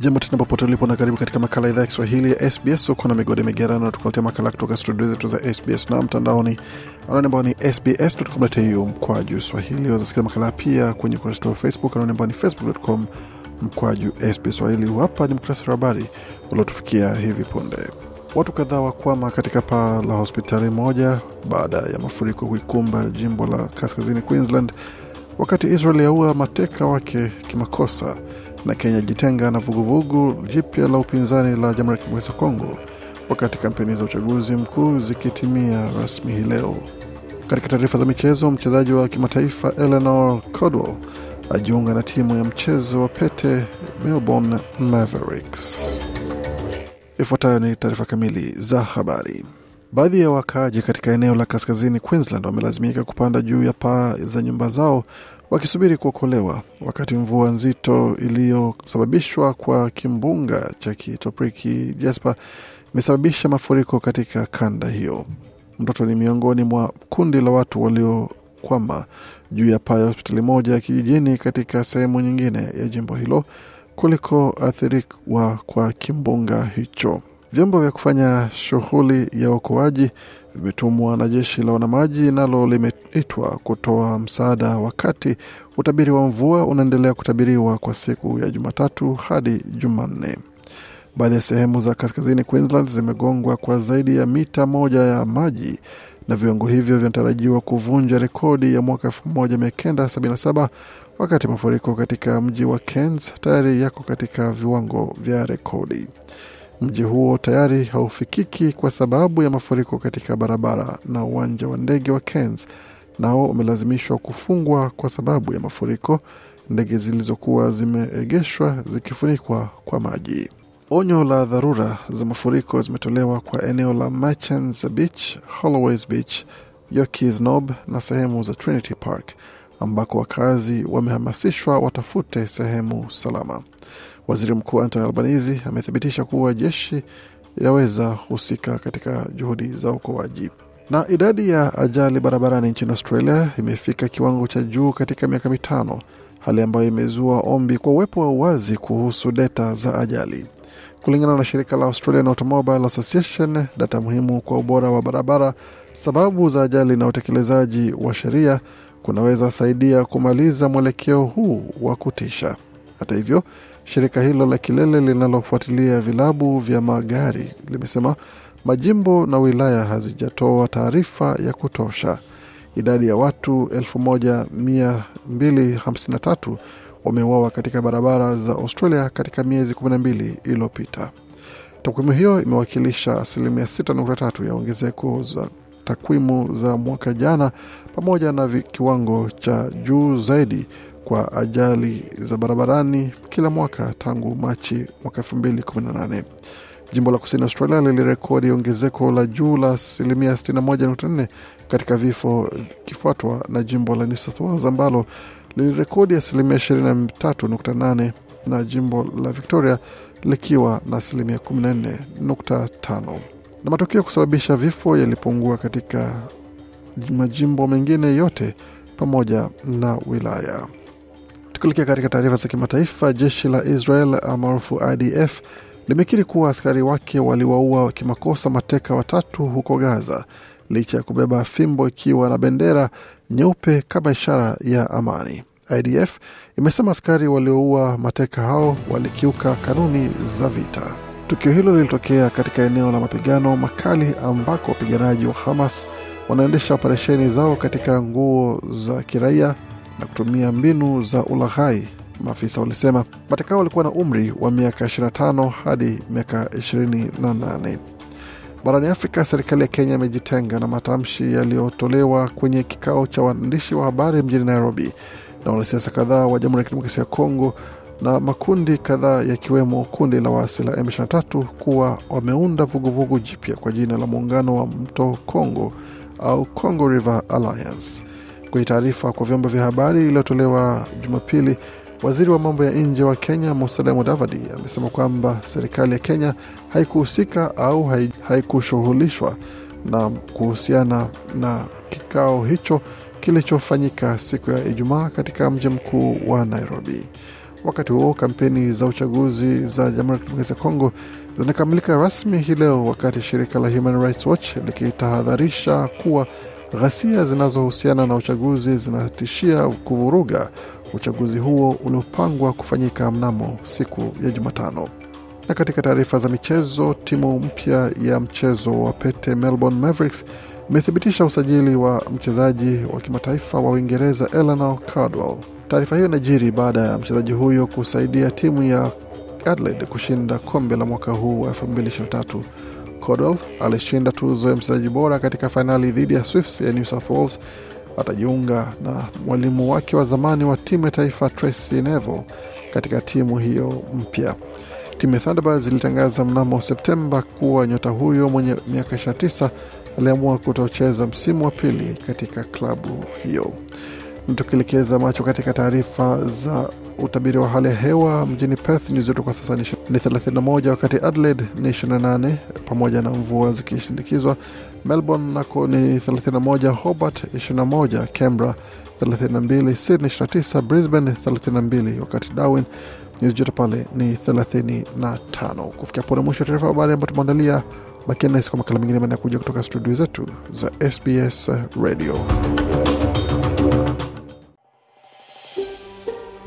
Jambo tena popote ulipo na karibu katika makala idhaa ya Kiswahili ya SBS. Uko na migode migerano tukuletea makala kutoka studio zetu za SBS na mtandaoni anaone ambao ni sbs.com.au mkwaju swahili. Wazasikiza makala pia kwenye ukurasa wa Facebook anaone ambao ni facebook.com mkwaju SBS Swahili. Hapa ni muktasari wa habari uliotufikia hivi punde. Watu kadhaa wakwama katika paa la hospitali moja baada ya mafuriko kuikumba jimbo la kaskazini Queensland, wakati Israel yaua mateka wake kimakosa na Kenya jitenga na vuguvugu jipya la upinzani la Jamhuri ya Kidemokrasia ya Kongo, wakati kampeni za uchaguzi mkuu zikitimia rasmi hii leo. Katika taarifa za michezo, mchezaji wa kimataifa Eleanor Codwell ajiunga na timu ya mchezo wa pete Melbourne Mavericks. Ifuatayo ni taarifa kamili za habari. Baadhi ya wakaaji katika eneo la kaskazini Queensland wamelazimika kupanda juu ya paa za nyumba zao wakisubiri kuokolewa wakati mvua nzito iliyosababishwa kwa kimbunga cha kitopriki Jasper imesababisha mafuriko katika kanda hiyo. Mtoto ni miongoni mwa kundi la watu waliokwama juu ya paa ya hospitali moja ya kijijini katika sehemu nyingine ya jimbo hilo kuliko athiriwa kwa kimbunga hicho. Vyombo vya kufanya shughuli ya uokoaji vimetumwa na jeshi la wanamaji nalo limeitwa kutoa msaada, wakati utabiri wa mvua unaendelea kutabiriwa kwa siku ya Jumatatu hadi Jumanne. Baadhi ya sehemu za kaskazini Queensland zimegongwa kwa zaidi ya mita moja ya maji na viwango hivyo vinatarajiwa kuvunja rekodi ya mwaka 1977 wakati mafuriko katika mji wa Cairns tayari yako katika viwango vya rekodi. Mji huo tayari haufikiki kwa sababu ya mafuriko katika barabara na uwanja wa ndege wa Cairns nao umelazimishwa kufungwa kwa sababu ya mafuriko, ndege zilizokuwa zimeegeshwa zikifunikwa kwa maji. Onyo la dharura za mafuriko zimetolewa kwa eneo la Merchants Beach, Holloways Beach, Yorkeys Knob na sehemu za Trinity Park ambako wakazi wamehamasishwa watafute sehemu salama. Waziri Mkuu Anthony Albanese amethibitisha kuwa jeshi yaweza husika katika juhudi za uokoaji. Na idadi ya ajali barabarani nchini Australia imefika kiwango cha juu katika miaka mitano, hali ambayo imezua ombi kwa uwepo wa uwazi kuhusu data za ajali. Kulingana na shirika la Australian Automobile Association, data muhimu kwa ubora wa barabara, sababu za ajali na utekelezaji wa sheria kunaweza saidia kumaliza mwelekeo huu wa kutisha. Hata hivyo Shirika hilo la kilele linalofuatilia vilabu vya magari limesema majimbo na wilaya hazijatoa taarifa ya kutosha. Idadi ya watu 1253 wameuawa katika barabara za Australia katika miezi 12 iliyopita. Takwimu hiyo imewakilisha asilimia 6.3 ya ongezeko za takwimu za mwaka jana, pamoja na kiwango cha juu zaidi kwa ajali za barabarani kila mwaka tangu Machi mwaka 2018. Jimbo la kusini Australia lilirekodi ongezeko la juu la asilimia 61.4 katika vifo, kifuatwa na jimbo la New South Wales ambalo lilirekodi asilimia 23.8 na jimbo la Victoria likiwa na asilimia 14.5. Na matokeo ya kusababisha vifo yalipungua katika majimbo mengine yote pamoja na wilaya. Tukielekea katika taarifa za kimataifa, jeshi la Israel maarufu IDF limekiri kuwa askari wake waliwaua kimakosa mateka watatu huko Gaza licha ya kubeba fimbo ikiwa na bendera nyeupe kama ishara ya amani. IDF imesema askari walioua mateka hao walikiuka kanuni za vita. Tukio hilo lilitokea katika eneo la mapigano makali ambako wapiganaji wa Hamas wanaendesha operesheni zao katika nguo za kiraia na kutumia mbinu za ulaghai. Maafisa walisema mateka walikuwa na umri wa miaka 25 hadi miaka 28. Barani Afrika, serikali ya Kenya imejitenga na matamshi yaliyotolewa kwenye kikao cha waandishi wa habari mjini Nairobi na wanasiasa kadhaa wa Jamhuri ya Kidemokrasia ya Kongo na makundi kadhaa yakiwemo kundi la waasi la M23 kuwa wameunda vuguvugu jipya kwa jina la Muungano wa Mto Kongo au Congo River Alliance. Kwenye taarifa kwa vyombo vya habari iliyotolewa Jumapili, waziri wa mambo ya nje wa Kenya Musalia Mudavadi amesema kwamba serikali ya Kenya haikuhusika au haikushughulishwa na kuhusiana na kikao hicho kilichofanyika siku ya Ijumaa katika mji mkuu wa Nairobi. Wakati huo kampeni za uchaguzi za Jamhuri ya Kidemokrasia ya Kongo zinakamilika rasmi hii leo, wakati shirika la Human Rights Watch likitahadharisha kuwa ghasia zinazohusiana na uchaguzi zinatishia kuvuruga uchaguzi huo uliopangwa kufanyika mnamo siku ya Jumatano. Na katika taarifa za michezo, timu mpya ya mchezo wa pete Melbourne Mavericks imethibitisha usajili wa mchezaji wa kimataifa wa Uingereza Eleanor Cardwell. Taarifa hiyo inajiri baada ya mchezaji huyo kusaidia timu ya Adelaide kushinda kombe la mwaka huu wa 2023. Cardwell alishinda tuzo ya mchezaji bora katika fainali dhidi ya Swifts ya New South Wales. Atajiunga na mwalimu wake wa zamani wa timu ya taifa Tracy Neville katika timu hiyo mpya. Timu ya Thunderbirds ilitangaza mnamo Septemba kuwa nyota huyo mwenye miaka 29 aliamua kutocheza msimu wa pili katika klabu hiyo. Tukielekeza macho katika taarifa za utabiri wa hali ya hewa mjini Perth nyuzi joto kwa sasa ni 31, wakati Adelaide ni 28 pamoja na mvua zikishindikizwa. Melbourne nako ni 31, Hobart 21, Canberra 32, Sydney 29, Brisbane 32, wakati Darwin nyuzi joto pale ni 35. Kufikia pone mwisho wa taarifa habari ambayo tumeandalia. Bakia nasi kwa makala mengine manakuja kutoka studio zetu za SBS Radio.